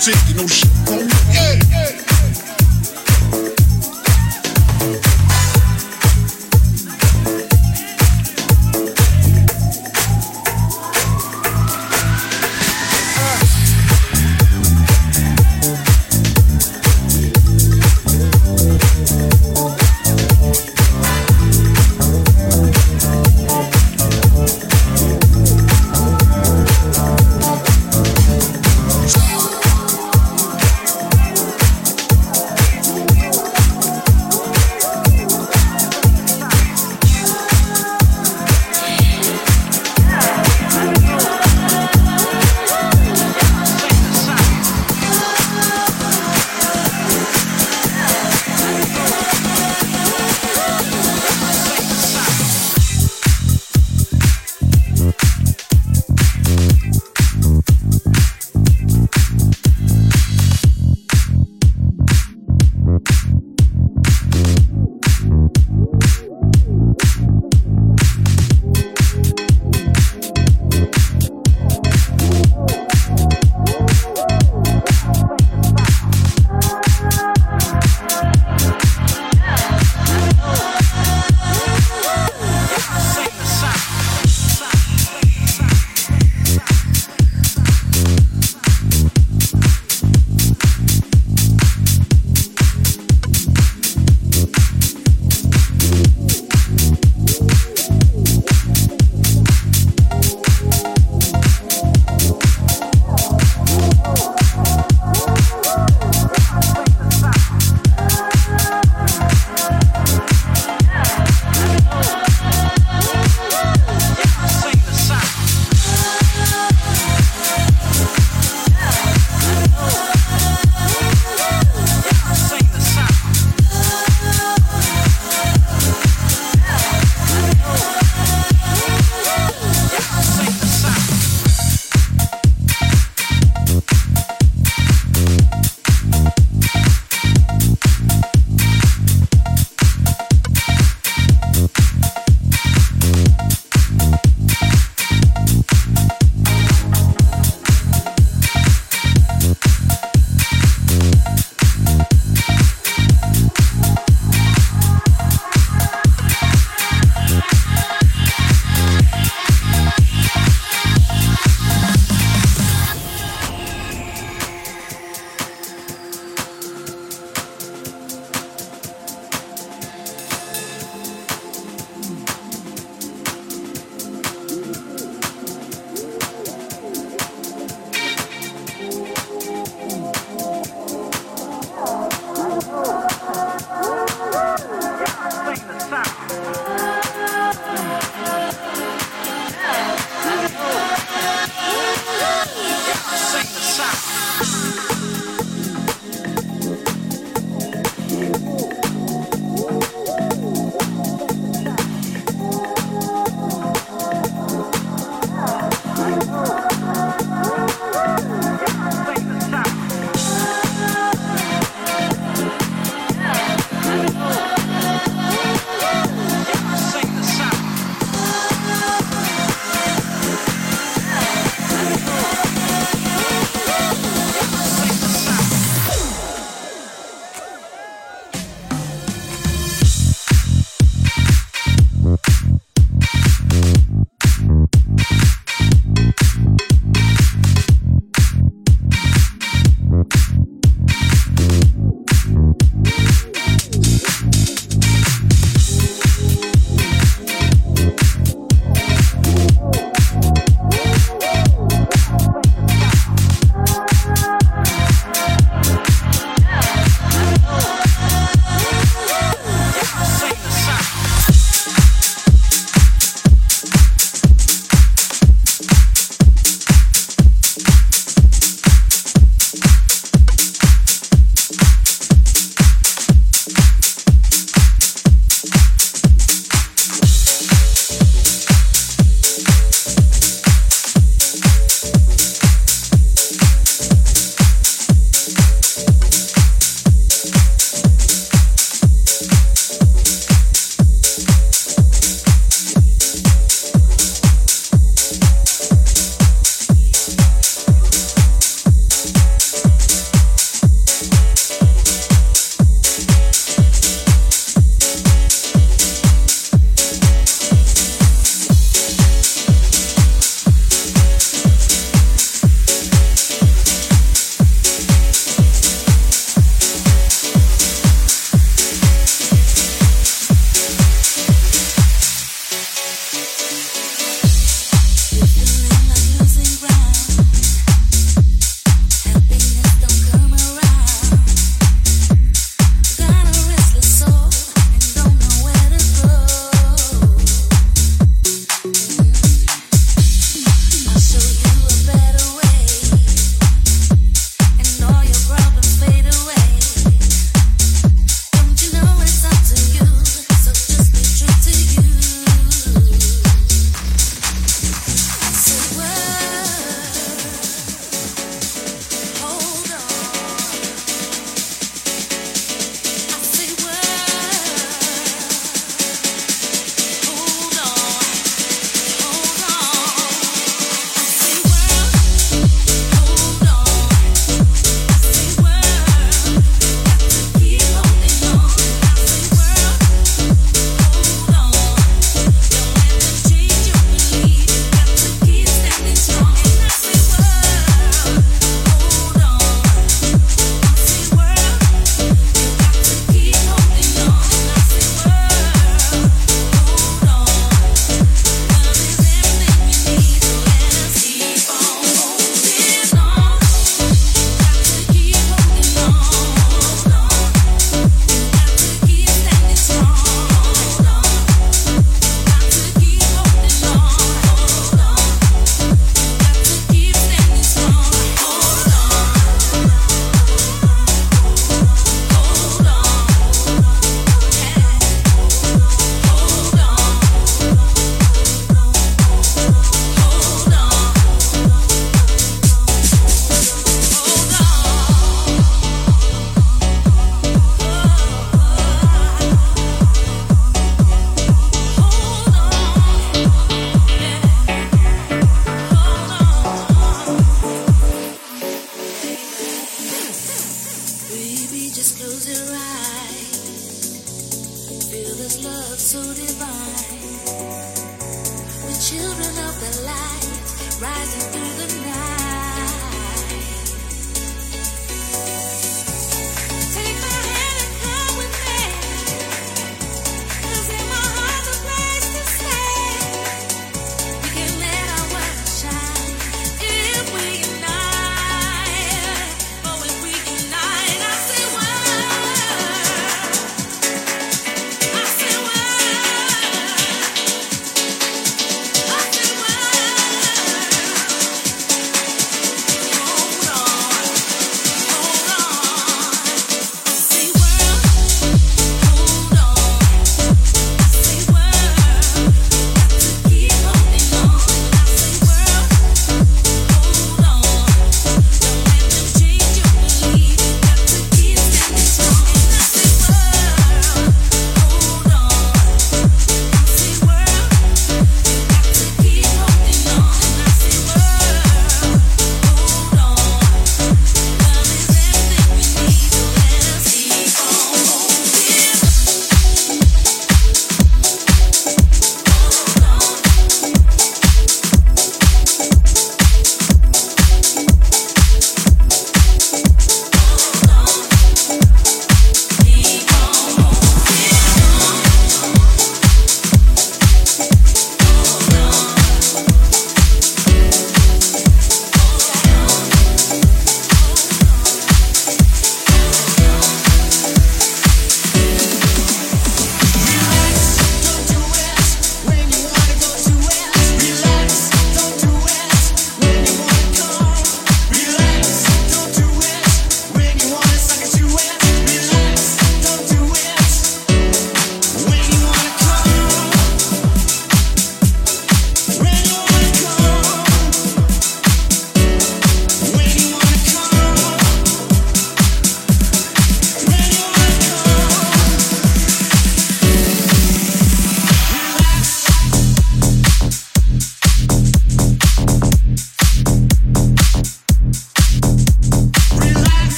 150, no shit.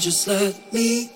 just let me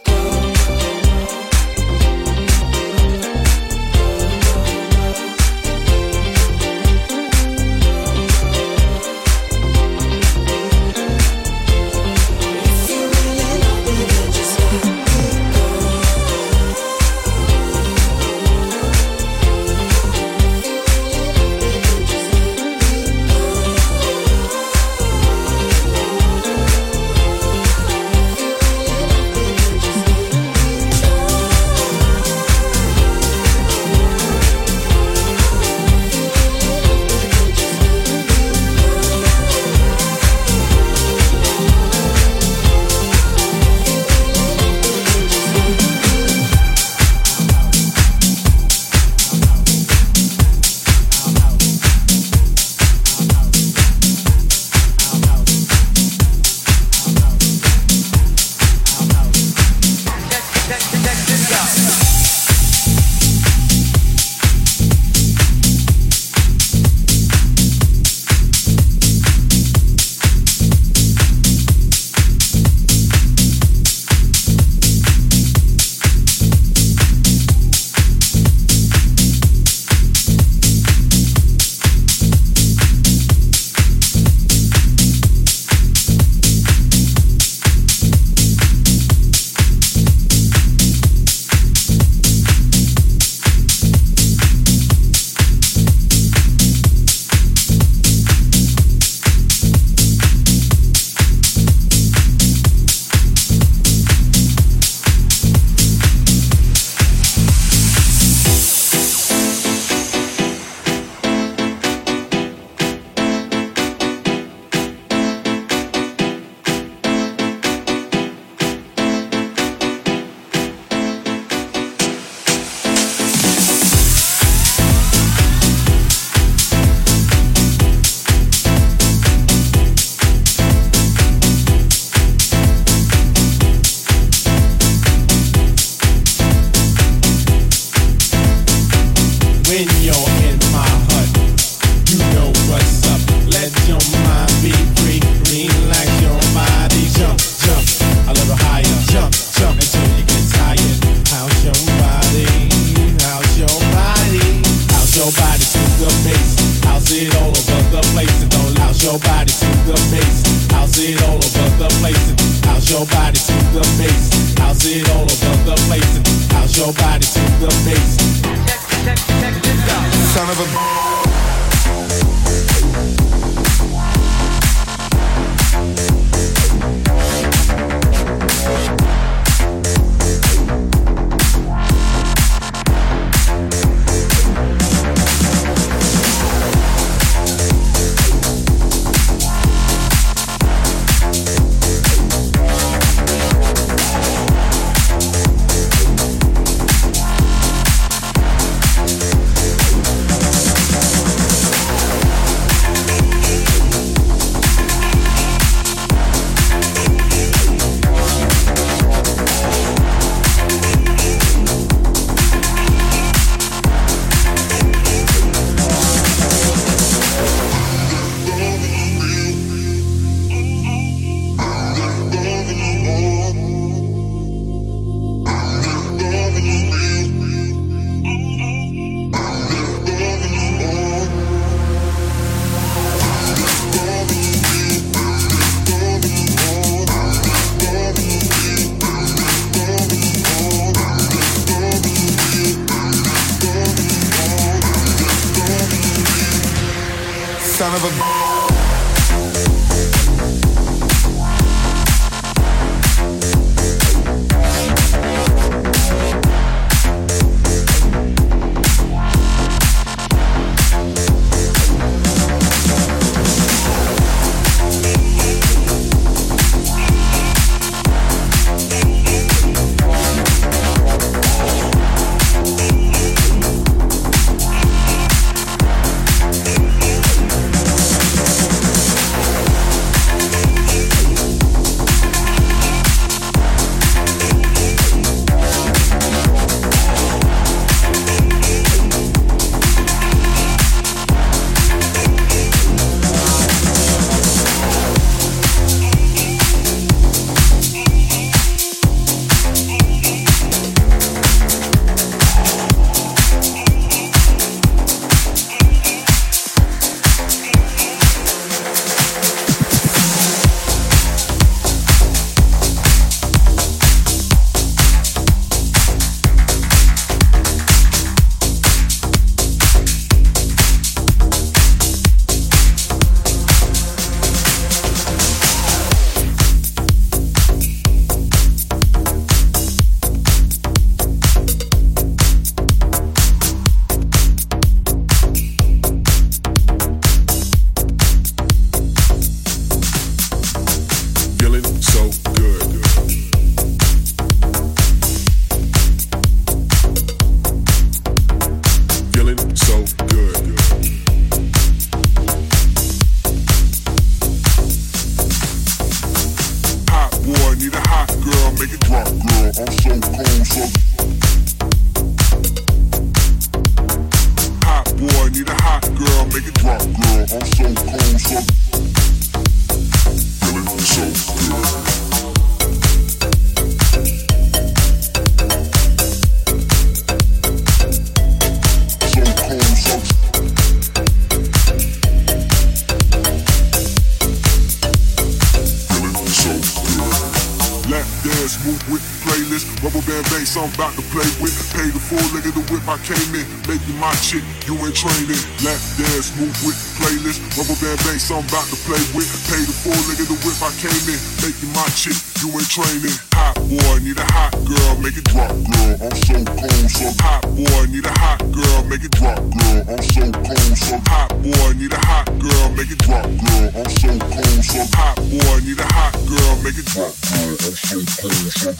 training. Hot boy, need a hot girl, make it drop, girl. I'm so cold, so hot boy, need a hot girl, make it drop, girl. I'm so cold, so hot boy, need a hot girl, make it drop, girl. I'm so cold, so hot boy, need a hot girl, make it drop, girl. I'm so cold, so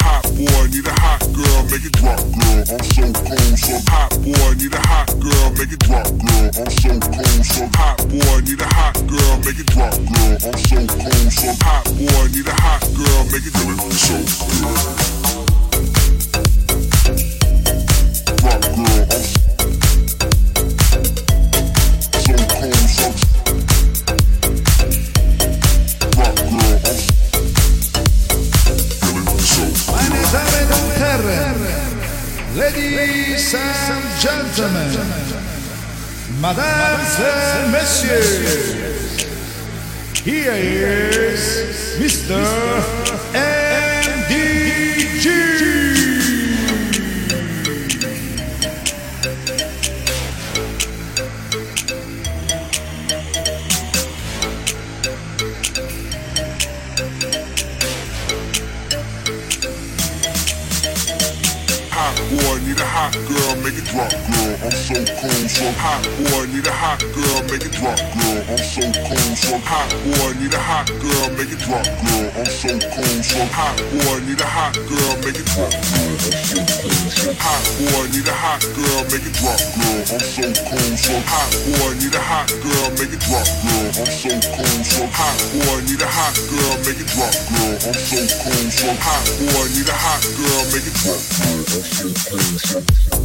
need a hot girl, make it drop, girl. I'm so cold, so hot boy, need a hot girl, make it drop, girl. I'm so cold, so hot boy, need a hot girl, make it drop, girl. I'm so cold, so hot boy, need a hot girl, make it drop, girl. I'm so cold, so hot boy, need a hot girl, make it drop, girl. I'm so cold, so hot boy, need a hot girl, make it drop, girl. I'm so cold, so hot boy, need a hot girl, make it drop, girl. I'm so cold, so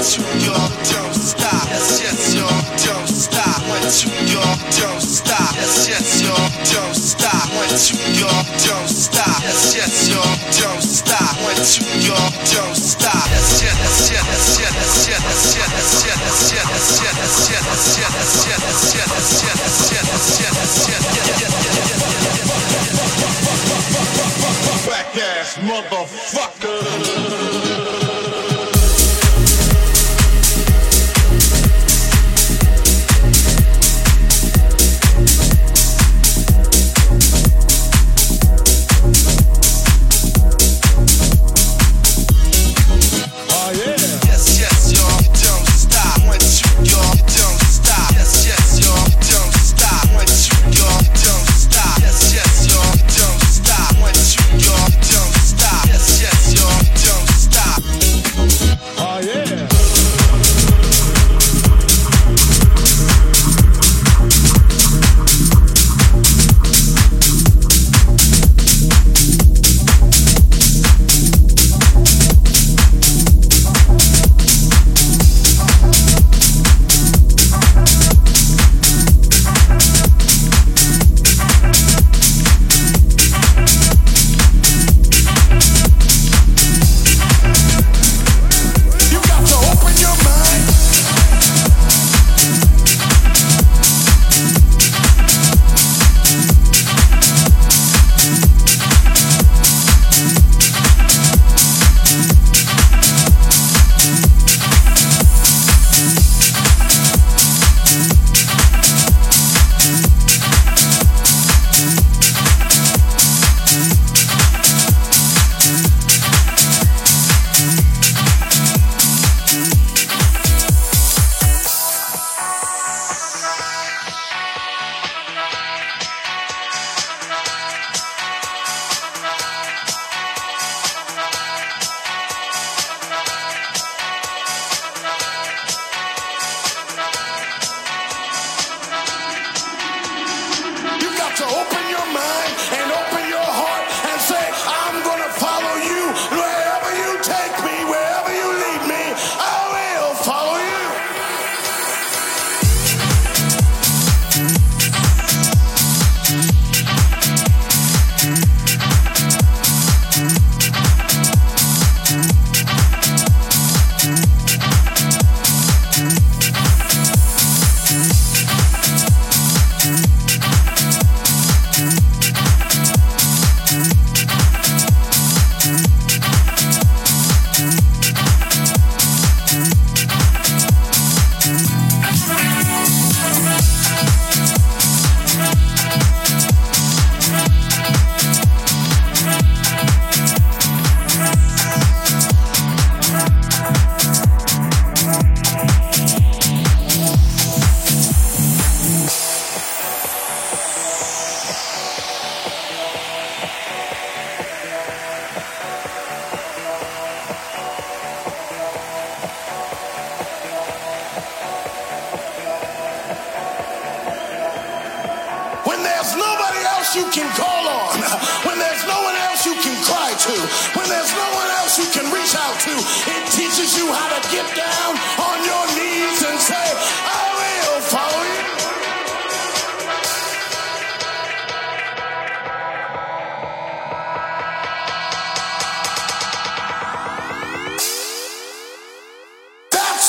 you, y'all don't stop. Yes, yes, y'all don't stop. When you, y'all don't stop. Yes, yes, y'all don't stop. When you, y'all don't stop. Yes, yes, yes, yes.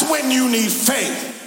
That's when you need faith.